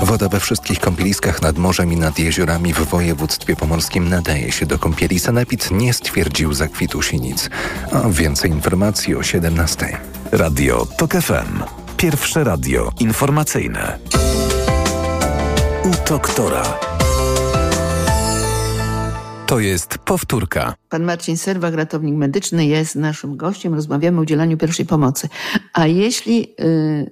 Woda we wszystkich kąpieliskach nad morzem i nad jeziorami w województwie pomorskim nadaje się do kąpieli. Sanepid nie stwierdził zakwitu sinic. A więcej informacji o 17. Radio TOK FM. Pierwsze radio informacyjne. U doktora. To jest powtórka. Pan Marcin Serwak, ratownik medyczny, jest naszym gościem. Rozmawiamy o udzielaniu pierwszej pomocy. A jeśli y,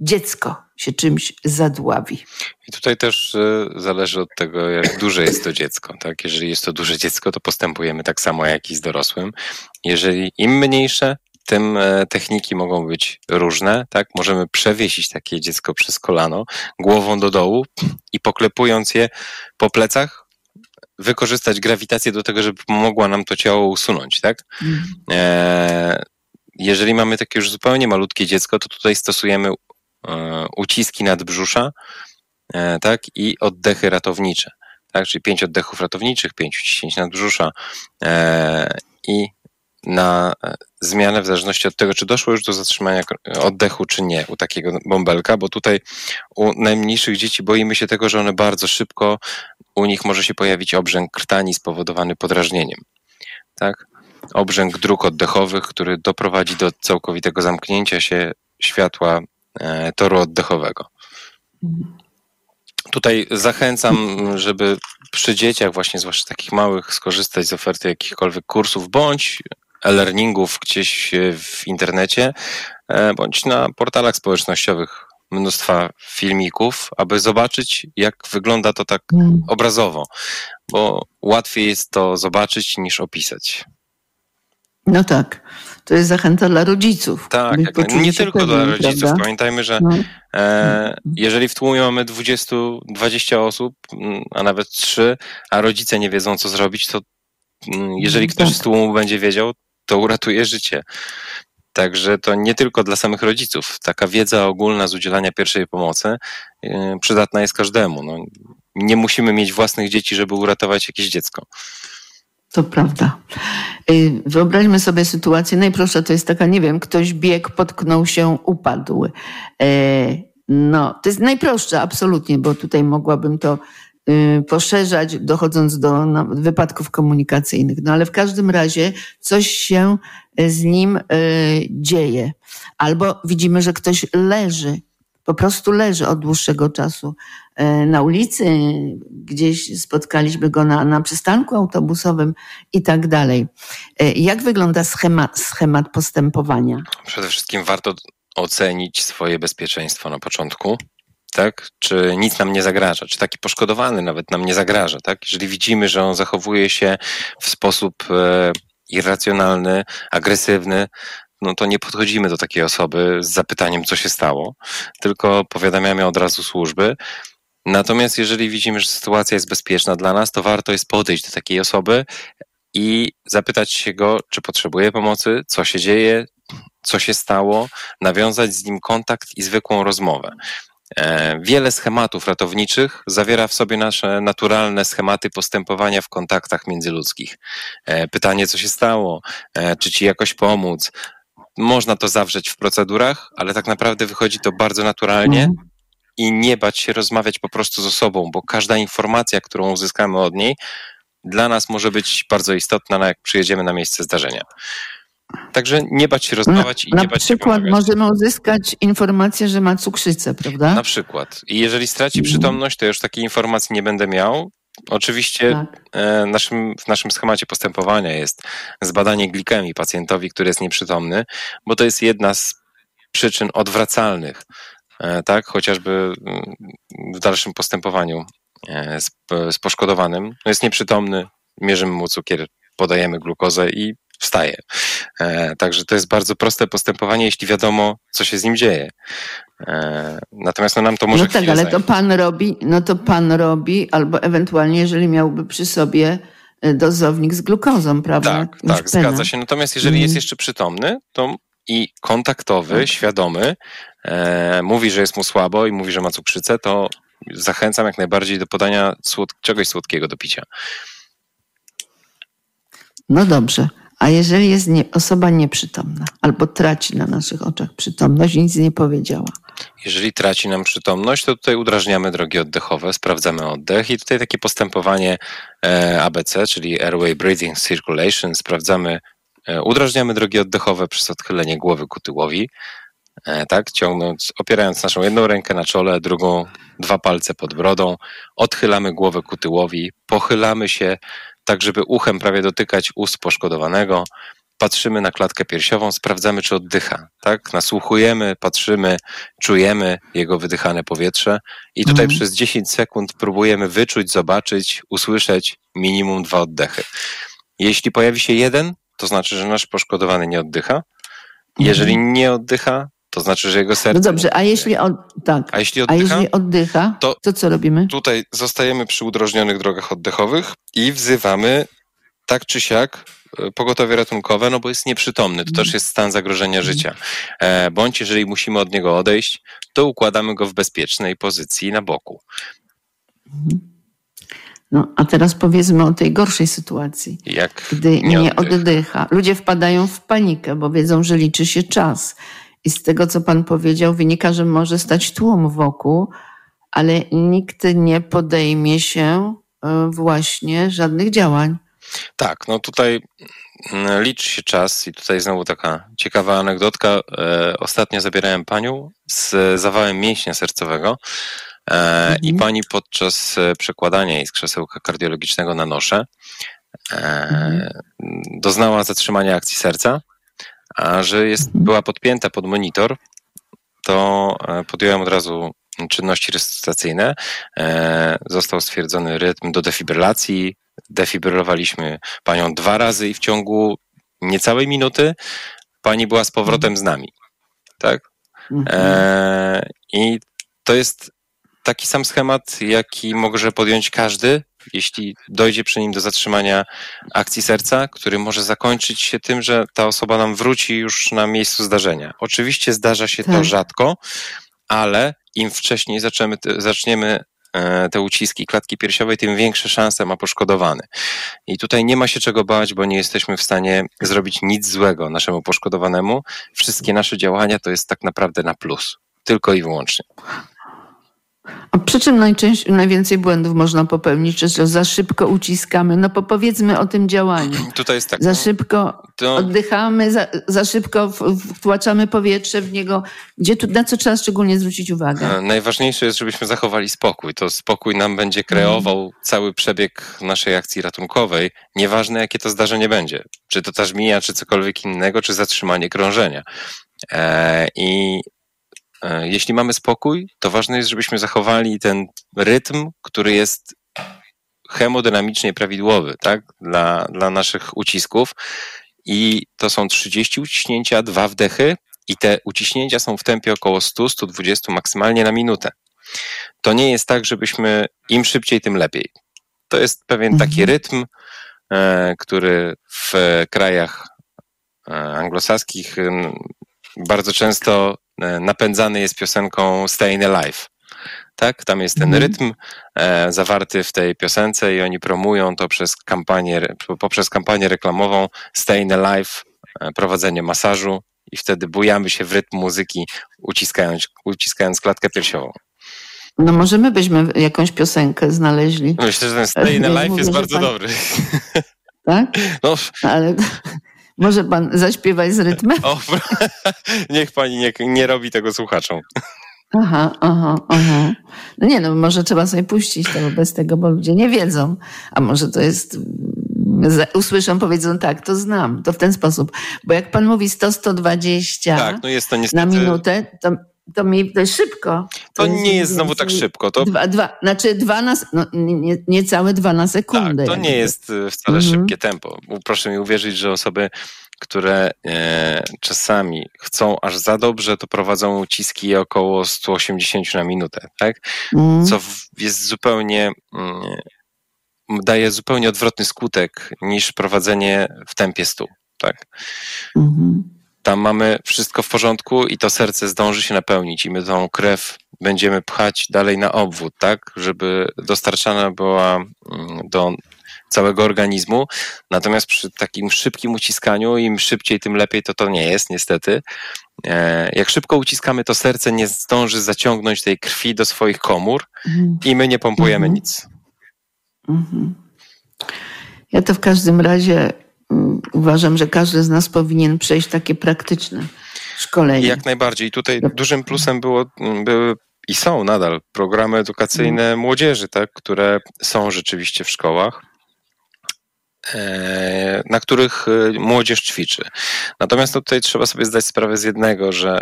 dziecko się czymś zadławi? I tutaj też y, zależy od tego, jak duże jest to dziecko. Tak? Jeżeli jest to duże dziecko, to postępujemy tak samo jak i z dorosłym. Jeżeli im mniejsze, tym e, techniki mogą być różne, tak? Możemy przewiesić takie dziecko przez kolano, głową do dołu i poklepując je po plecach, wykorzystać grawitację do tego, żeby pomogła nam to ciało usunąć, tak? Mm. E, jeżeli mamy takie już zupełnie malutkie dziecko, to tutaj stosujemy e, uciski nadbrzusza, e, tak? I oddechy ratownicze, tak? Czyli pięć oddechów ratowniczych, pięć uciśnięć nadbrzusza e, i na e, zmianę w zależności od tego, czy doszło już do zatrzymania oddechu, czy nie u takiego bąbelka, bo tutaj u najmniejszych dzieci boimy się tego, że one bardzo szybko, u nich może się pojawić obrzęk krtani spowodowany podrażnieniem. Tak? Obrzęk dróg oddechowych, który doprowadzi do całkowitego zamknięcia się światła e, toru oddechowego. Tutaj zachęcam, żeby przy dzieciach, właśnie zwłaszcza takich małych, skorzystać z oferty jakichkolwiek kursów, bądź e-learningów gdzieś w internecie, e, bądź na portalach społecznościowych mnóstwa filmików, aby zobaczyć, jak wygląda to tak obrazowo, bo łatwiej jest to zobaczyć niż opisać. No tak. To jest zachęta dla rodziców. Tak, jak, nie tylko dla rodziców. Prawda? Pamiętajmy, że no. e, jeżeli w tłumie mamy 20, 20 osób, a nawet 3, a rodzice nie wiedzą, co zrobić, to jeżeli ktoś tak. z tłumu będzie wiedział, to uratuje życie. Także to nie tylko dla samych rodziców. Taka wiedza ogólna z udzielania pierwszej pomocy yy, przydatna jest każdemu. No, nie musimy mieć własnych dzieci, żeby uratować jakieś dziecko. To prawda. Yy, wyobraźmy sobie sytuację, najprostsza to jest taka, nie wiem, ktoś biegł, potknął się, upadł. Yy, No, to jest najprostsze, absolutnie, bo tutaj mogłabym to y, poszerzać, dochodząc do no, wypadków komunikacyjnych. No ale w każdym razie coś się z nim y, dzieje. Albo widzimy, że ktoś leży, po prostu leży od dłuższego czasu y, na ulicy, gdzieś spotkaliśmy go na, na przystanku autobusowym i tak dalej. Y, Jak wygląda schemat postępowania? Przede wszystkim warto ocenić swoje bezpieczeństwo na początku, tak? Czy nic nam nie zagraża, czy taki poszkodowany nawet nam nie zagraża, tak? Jeżeli widzimy, że on zachowuje się w sposób e, irracjonalny, agresywny, no to nie podchodzimy do takiej osoby z zapytaniem, co się stało, tylko powiadamiamy od razu służby. Natomiast jeżeli widzimy, że sytuacja jest bezpieczna dla nas, to warto jest podejść do takiej osoby i zapytać się go, czy potrzebuje pomocy, co się dzieje, co się stało, nawiązać z nim kontakt i zwykłą rozmowę. E, Wiele schematów ratowniczych zawiera w sobie nasze naturalne schematy postępowania w kontaktach międzyludzkich. E, Pytanie, co się stało, e, czy ci jakoś pomóc. Można to zawrzeć w procedurach, ale tak naprawdę wychodzi to bardzo naturalnie i nie bać się rozmawiać po prostu z osobą, bo każda informacja, którą uzyskamy od niej, dla nas może być bardzo istotna, na jak przyjedziemy na miejsce zdarzenia. Także nie bać się rozmawiać i Na nie bać się przykład pomagać. możemy uzyskać informację, że ma cukrzycę, prawda? Na przykład. I jeżeli straci przytomność, to już takiej informacji nie będę miał. Oczywiście e, naszym, w naszym schemacie postępowania jest zbadanie glikemii pacjentowi, który jest nieprzytomny, bo to jest jedna z przyczyn odwracalnych, e, tak, chociażby mm, w dalszym postępowaniu e, z, z poszkodowanym. No jest nieprzytomny, mierzymy mu cukier, podajemy glukozę i wstaje. E, Także to jest bardzo proste postępowanie, jeśli wiadomo, co się z nim dzieje. E, Natomiast no, nam to może no tak, ale zająć. to pan robi, no to pan robi, albo ewentualnie, jeżeli miałby przy sobie e, dozownik z glukozą, prawda? Tak, tak, zgadza się. Natomiast jeżeli jest Mhm. jeszcze przytomny, to i kontaktowy, świadomy, e, mówi, że jest mu słabo i mówi, że ma cukrzycę, to zachęcam jak najbardziej do podania słod czegoś słodkiego do picia. No dobrze. A jeżeli jest nie, osoba nieprzytomna, albo traci na naszych oczach przytomność nic nie powiedziała, Jeżeli traci nam przytomność, to tutaj udrażniamy drogi oddechowe, sprawdzamy oddech i tutaj takie postępowanie e, ABC, czyli Airway Breathing Circulation, sprawdzamy, e, udrażniamy drogi oddechowe przez odchylenie głowy ku tyłowi, e, tak, ciągnąc, opierając naszą jedną rękę na czole, drugą, dwa palce pod brodą, odchylamy głowę ku tyłowi, pochylamy się tak, żeby uchem prawie dotykać ust poszkodowanego, patrzymy na klatkę piersiową, sprawdzamy, czy oddycha, tak? Nasłuchujemy, patrzymy, czujemy jego wydychane powietrze i tutaj Mhm. przez 10 sekund próbujemy wyczuć, zobaczyć, usłyszeć minimum dwa oddechy. Jeśli pojawi się jeden, to znaczy, że nasz poszkodowany nie oddycha. Jeżeli nie oddycha, to znaczy, że jego serce... No dobrze, a jeśli, od, tak, A jeśli a oddycha, jeśli oddycha, to- to co robimy? Tutaj zostajemy przy udrożnionych drogach oddechowych i wzywamy tak czy siak e, pogotowie ratunkowe, no bo jest nieprzytomny. To też jest stan zagrożenia życia. E, Bądź jeżeli musimy od niego odejść, to układamy go w bezpiecznej pozycji na boku. No, a teraz powiedzmy o tej gorszej sytuacji, Jak gdy nie oddycha. Ludzie wpadają w panikę, bo wiedzą, że liczy się czas. I z tego, co pan powiedział, wynika, że może stać tłum wokół, ale nikt nie podejmie się e, właśnie żadnych działań. Tak, no tutaj mm, liczy się czas i tutaj znowu taka ciekawa anegdotka. E, ostatnio zabierałem panią z zawałem mięśnia sercowego e, i pani podczas przekładania jej z krzesełka kardiologicznego na noszę e, doznała zatrzymania akcji serca, że jest, była podpięta pod monitor, to e, podjąłem od razu czynności resuscytacyjne. E, Został stwierdzony rytm do defibrylacji. Defibrylowaliśmy panią dwa razy i w ciągu niecałej minuty pani była z powrotem z nami. Tak? E, I to jest taki sam schemat, jaki może podjąć każdy, jeśli dojdzie przy nim do zatrzymania akcji serca, który może zakończyć się tym, że ta osoba nam wróci już na miejscu zdarzenia. Oczywiście zdarza się to Tak. rzadko, ale im wcześniej zaczniemy, te- zaczniemy te uciski klatki piersiowej, tym większe szanse ma poszkodowany. I tutaj nie ma się czego bać, bo nie jesteśmy w stanie zrobić nic złego naszemu poszkodowanemu. Wszystkie nasze działania to jest tak naprawdę na plus. Tylko i wyłącznie. A przy czym najczęściej, najwięcej błędów można popełnić, czy że za szybko uciskamy? No po powiedzmy o tym działaniu. Tutaj jest tak. Za szybko to- oddychamy, za, za szybko wtłaczamy powietrze w niego. Gdzie tu, na co trzeba szczególnie zwrócić uwagę? E, Najważniejsze jest, żebyśmy zachowali spokój. To spokój nam będzie kreował cały przebieg naszej akcji ratunkowej, nieważne jakie to zdarzenie będzie. Czy to ta żmija, czy cokolwiek innego, czy zatrzymanie krążenia. E, I jeśli mamy spokój, to ważne jest, żebyśmy zachowali ten rytm, który jest hemodynamicznie prawidłowy, tak, dla, dla naszych ucisków. I to są 30 uciśnięcia, dwa wdechy, i te uciśnięcia są w tempie około 100-120 maksymalnie na minutę. To nie jest tak, żebyśmy im szybciej, tym lepiej. To jest pewien taki rytm, e, który w krajach e, anglosaskich bardzo często e, napędzany jest piosenką Stayin' Alive. Tak, tam jest ten rytm e, zawarty w tej piosence i oni promują to przez kampanię, poprzez kampanię reklamową Stayin' Alive, e, prowadzenie masażu i wtedy bujamy się w rytm muzyki, uciskając, uciskając klatkę piersiową. No możemy byśmy jakąś piosenkę znaleźli. Myślę, że ten Stayin' Ja Alive jest bardzo pan- dobry. Tak? No, Ale może pan zaśpiewać z rytmem? o, niech pani nie, nie robi tego słuchaczom. Aha, aha, aha. No nie no, może trzeba sobie puścić to bez tego, bo ludzie nie wiedzą. A może to jest, mm, usłyszą, powiedzą tak, to znam, to w ten sposób. Bo jak pan mówi 100-120 Tak, no na minutę, to, to, mi, to jest szybko. To nie mniej jest znowu tak szybko. To, Dwa, dwa, znaczy dwa na, no, nie, niecałe dwa na sekundę. tak, to nie jest e, wcale Mhm. szybkie tempo. Proszę mi uwierzyć, że osoby, które e, czasami chcą aż za dobrze, to prowadzą uciski około 180 na minutę, tak? Mhm. Co w, jest zupełnie... Mm, daje zupełnie odwrotny skutek niż prowadzenie w tempie 100, tak? Mhm. Tam mamy wszystko w porządku i to serce zdąży się napełnić i my tą krew będziemy pchać dalej na obwód, tak, żeby dostarczana była mm, do całego organizmu. Natomiast przy takim szybkim uciskaniu, im szybciej, tym lepiej, to to nie jest, niestety. E, Jak szybko uciskamy, to serce nie zdąży zaciągnąć tej krwi do swoich komór Mhm. i my nie pompujemy Mhm. nic. Mhm. Ja to w każdym razie uważam, że każdy z nas powinien przejść takie praktyczne szkolenie. Jak najbardziej. I tutaj dużym plusem było, mm, były i są nadal programy edukacyjne młodzieży, tak, które są rzeczywiście w szkołach, e, na których e, młodzież ćwiczy. Natomiast no tutaj trzeba sobie zdać sprawę z jednego, że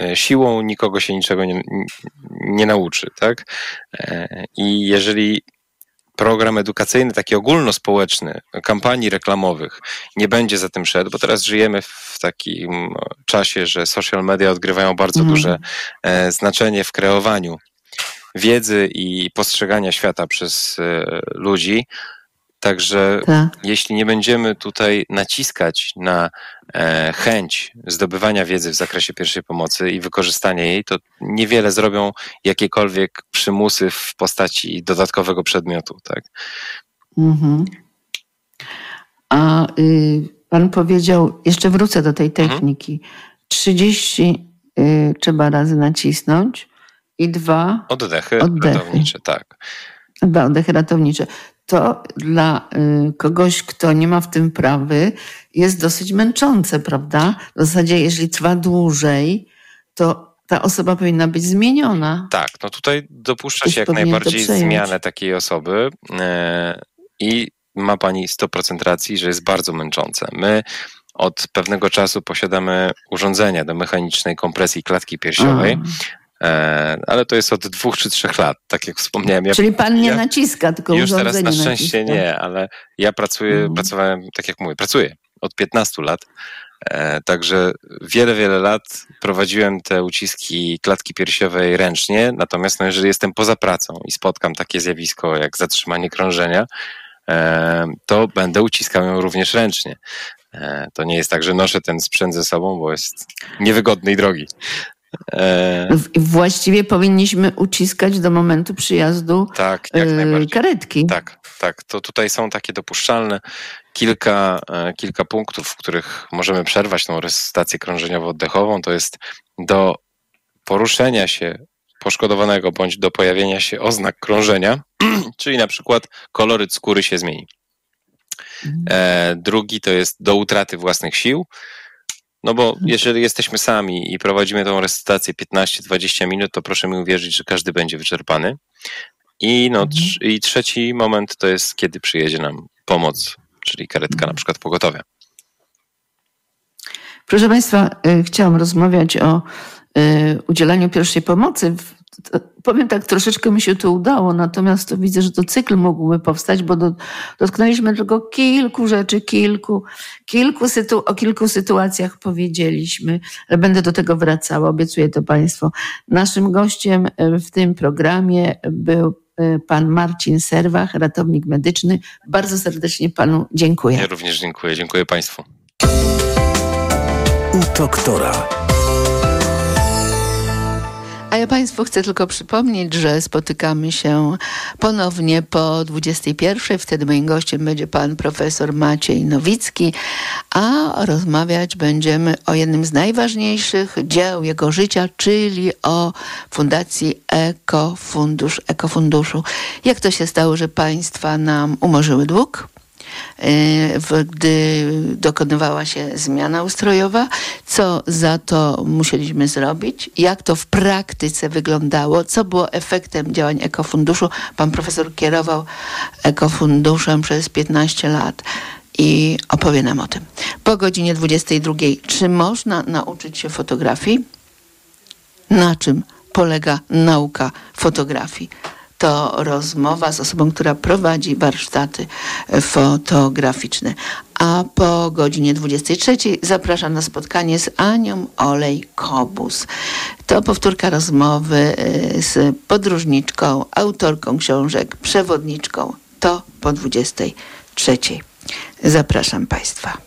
e, siłą nikogo się niczego nie, nie nauczy, tak? I jeżeli program edukacyjny, taki ogólnospołeczny, kampanii reklamowych nie będzie za tym szedł, bo teraz żyjemy w takim czasie, że social media odgrywają bardzo Mhm. duże e, znaczenie w kreowaniu wiedzy i postrzegania świata przez e, ludzi. Także Tak. jeśli nie będziemy tutaj naciskać na e, chęć zdobywania wiedzy w zakresie pierwszej pomocy i wykorzystania jej, to niewiele zrobią jakiekolwiek przymusy w postaci dodatkowego przedmiotu. Tak? Mhm. A y, pan powiedział, jeszcze wrócę do tej Mhm. techniki. 30 y, trzeba razy nacisnąć i dwa, Oddechy, Oddechy. ratownicze, tak. dwa oddechy ratownicze. To dla y, kogoś, kto nie ma w tym prawy, jest dosyć męczące, prawda? W zasadzie, jeżeli trwa dłużej, to ta osoba powinna być zmieniona. Tak, no tutaj dopuszcza Ktoś się jak najbardziej zmianę takiej osoby e, i ma pani 100% racji, że jest bardzo męczące. My od pewnego czasu posiadamy urządzenia do mechanicznej kompresji klatki piersiowej, ale to jest od dwóch czy trzech lat, tak jak wspomniałem. Ja, Czyli pan nie ja naciska, tylko Już teraz na szczęście naciska. nie, ale ja pracuję, Mhm. pracowałem, tak jak mówię, pracuję od 15 lat. E, Także wiele, wiele lat prowadziłem te uciski klatki piersiowej ręcznie, natomiast no, jeżeli jestem poza pracą i spotkam takie zjawisko jak zatrzymanie krążenia, e, to będę uciskał ją również ręcznie. E, To nie jest tak, że noszę ten sprzęt ze sobą, bo jest niewygodny i drogi. E, Właściwie powinniśmy uciskać do momentu przyjazdu Tak, jak najbardziej. karetki. Tak, tak. To tutaj są takie dopuszczalne kilka, e, kilka punktów, w których możemy przerwać tą resuscytację krążeniowo-oddechową. To jest do poruszenia się poszkodowanego bądź do pojawienia się oznak krążenia, czyli na przykład koloryt skóry się zmieni. E, drugi to jest do utraty własnych sił, no bo jeżeli jesteśmy sami i prowadzimy tą recytację 15-20 minut, to proszę mi uwierzyć, że każdy będzie wyczerpany. I, no, trz- I trzeci moment to jest, kiedy przyjedzie nam pomoc, czyli karetka na przykład pogotowia. Proszę Państwa, y, chciałam rozmawiać o y, udzielaniu pierwszej pomocy. W- Powiem tak, troszeczkę mi się to udało, natomiast to widzę, że to cykl mógłby powstać, bo do, dotknęliśmy tylko kilku rzeczy, kilku, kilku sytu, o kilku sytuacjach powiedzieliśmy, ale będę do tego wracała, obiecuję to Państwu. Naszym gościem y, w tym programie był y, pan Marcin Serwach, ratownik medyczny. Bardzo serdecznie Panu dziękuję. Ja również dziękuję. Dziękuję Państwu. U doktora. Ja Państwu chcę tylko przypomnieć, że spotykamy się ponownie po 21. Wtedy moim gościem będzie pan profesor Maciej Nowicki, a rozmawiać będziemy o jednym z najważniejszych dzieł jego życia, czyli o Fundacji Ekofundusz, Ekofunduszu. Jak to się stało, że państwa nam umorzyły dług? W- gdy dokonywała się zmiana ustrojowa, co za to musieliśmy zrobić, jak to w praktyce wyglądało, co było efektem działań Ekofunduszu. Pan profesor kierował Ekofunduszem przez 15 lat i opowie nam o tym. Po godzinie 22, czy można nauczyć się fotografii? Na czym polega nauka fotografii? To rozmowa z osobą, która prowadzi warsztaty fotograficzne. A po godzinie 23 zapraszam na spotkanie z Anią Olej-Kobus. To powtórka rozmowy y, z podróżniczką, autorką książek, przewodniczką. To po 23. Zapraszam Państwa.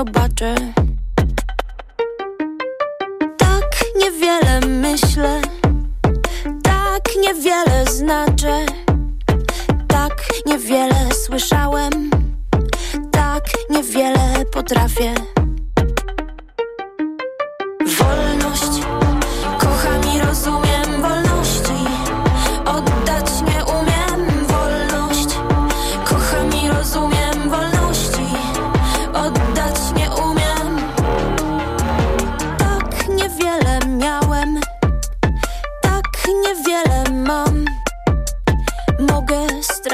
Zobaczę.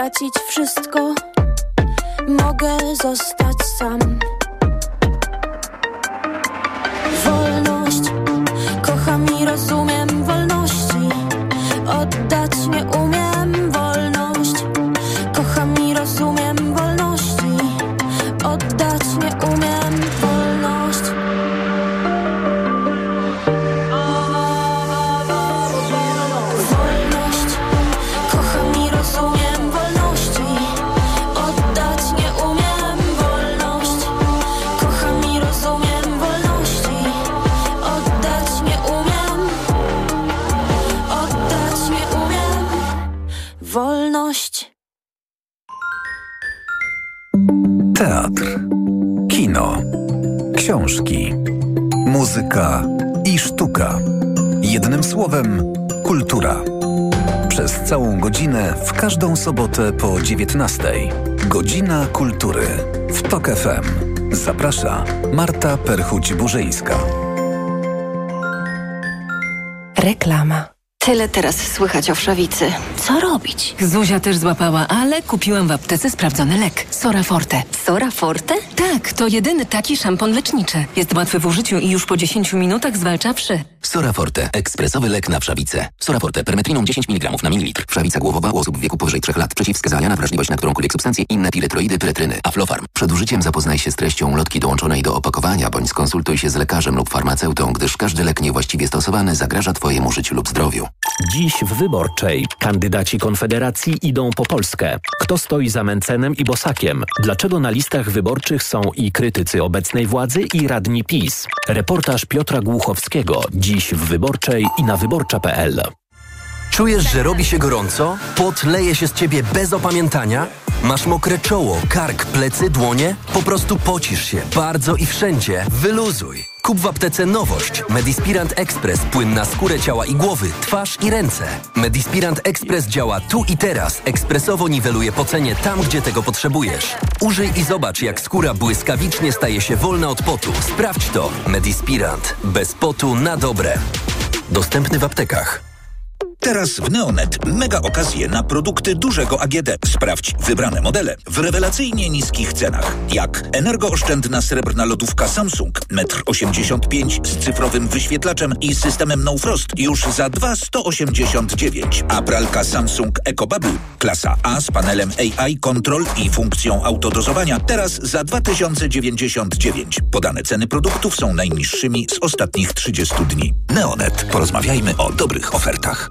Stracić wszystko, mogę zostać sam. Wolność, kocham i rozumiem muzyka i sztuka. Jednym słowem, kultura. Przez całą godzinę w każdą sobotę po 19. Godzina kultury w Tok FM. Zaprasza Marta Perchuć-Burzyńska. Reklama. Tyle teraz słychać o wszawicy. Co robić? Zuzia też złapała, ale kupiłam w aptece sprawdzony lek. Sora Forte. Sora Forte? Tak, to jedyny taki szampon leczniczy. Jest łatwy w użyciu i już po 10 minutach zwalcza wszy. Soraforte. Ekspresowy lek na wszawicę. Soraforte. Permetriną 10 mg na mililitr. Wszawica głowowa u osób w wieku powyżej 3 lat. Przeciwwskazania na wrażliwość na którąkolwiek substancję. Inne piretroidy, pyretryny. Aflofarm. Przed użyciem zapoznaj się z treścią lotki dołączonej do opakowania, bądź skonsultuj się z lekarzem lub farmaceutą, gdyż każdy lek niewłaściwie stosowany zagraża Twojemu życiu lub zdrowiu. Dziś w Wyborczej kandydaci Konfederacji idą po Polskę. Kto stoi za Mencenem i Bosakiem? Dlaczego na listach wyborczych są i krytycy obecnej władzy i radni PiS? Reportaż Piotra Głuchowskiego. Dziś w Wyborczej i na wyborcza.pl. Czujesz, że robi się gorąco? Pot leje się z ciebie bez opamiętania? Masz mokre czoło, kark, plecy, dłonie? Po prostu pocisz się bardzo i wszędzie. Wyluzuj. Kup w aptece nowość. Medispirant Express. Płyn na skórę ciała i głowy, twarz i ręce. Medispirant Express działa tu i teraz. Ekspresowo niweluje pocenie tam, gdzie tego potrzebujesz. Użyj i zobacz, jak skóra błyskawicznie staje się wolna od potu. Sprawdź to. Medispirant. Bez potu na dobre. Dostępny w aptekach. Teraz w Neonet mega okazje na produkty dużego AGD. Sprawdź wybrane modele w rewelacyjnie niskich cenach. Jak energooszczędna srebrna lodówka Samsung 1,85 m z cyfrowym wyświetlaczem i systemem No Frost już za 2,189. A pralka Samsung EcoBubble klasa A z panelem AI Control i funkcją autodozowania teraz za 2099. Podane ceny produktów są najniższymi z ostatnich 30 dni. Neonet. Porozmawiajmy o dobrych ofertach.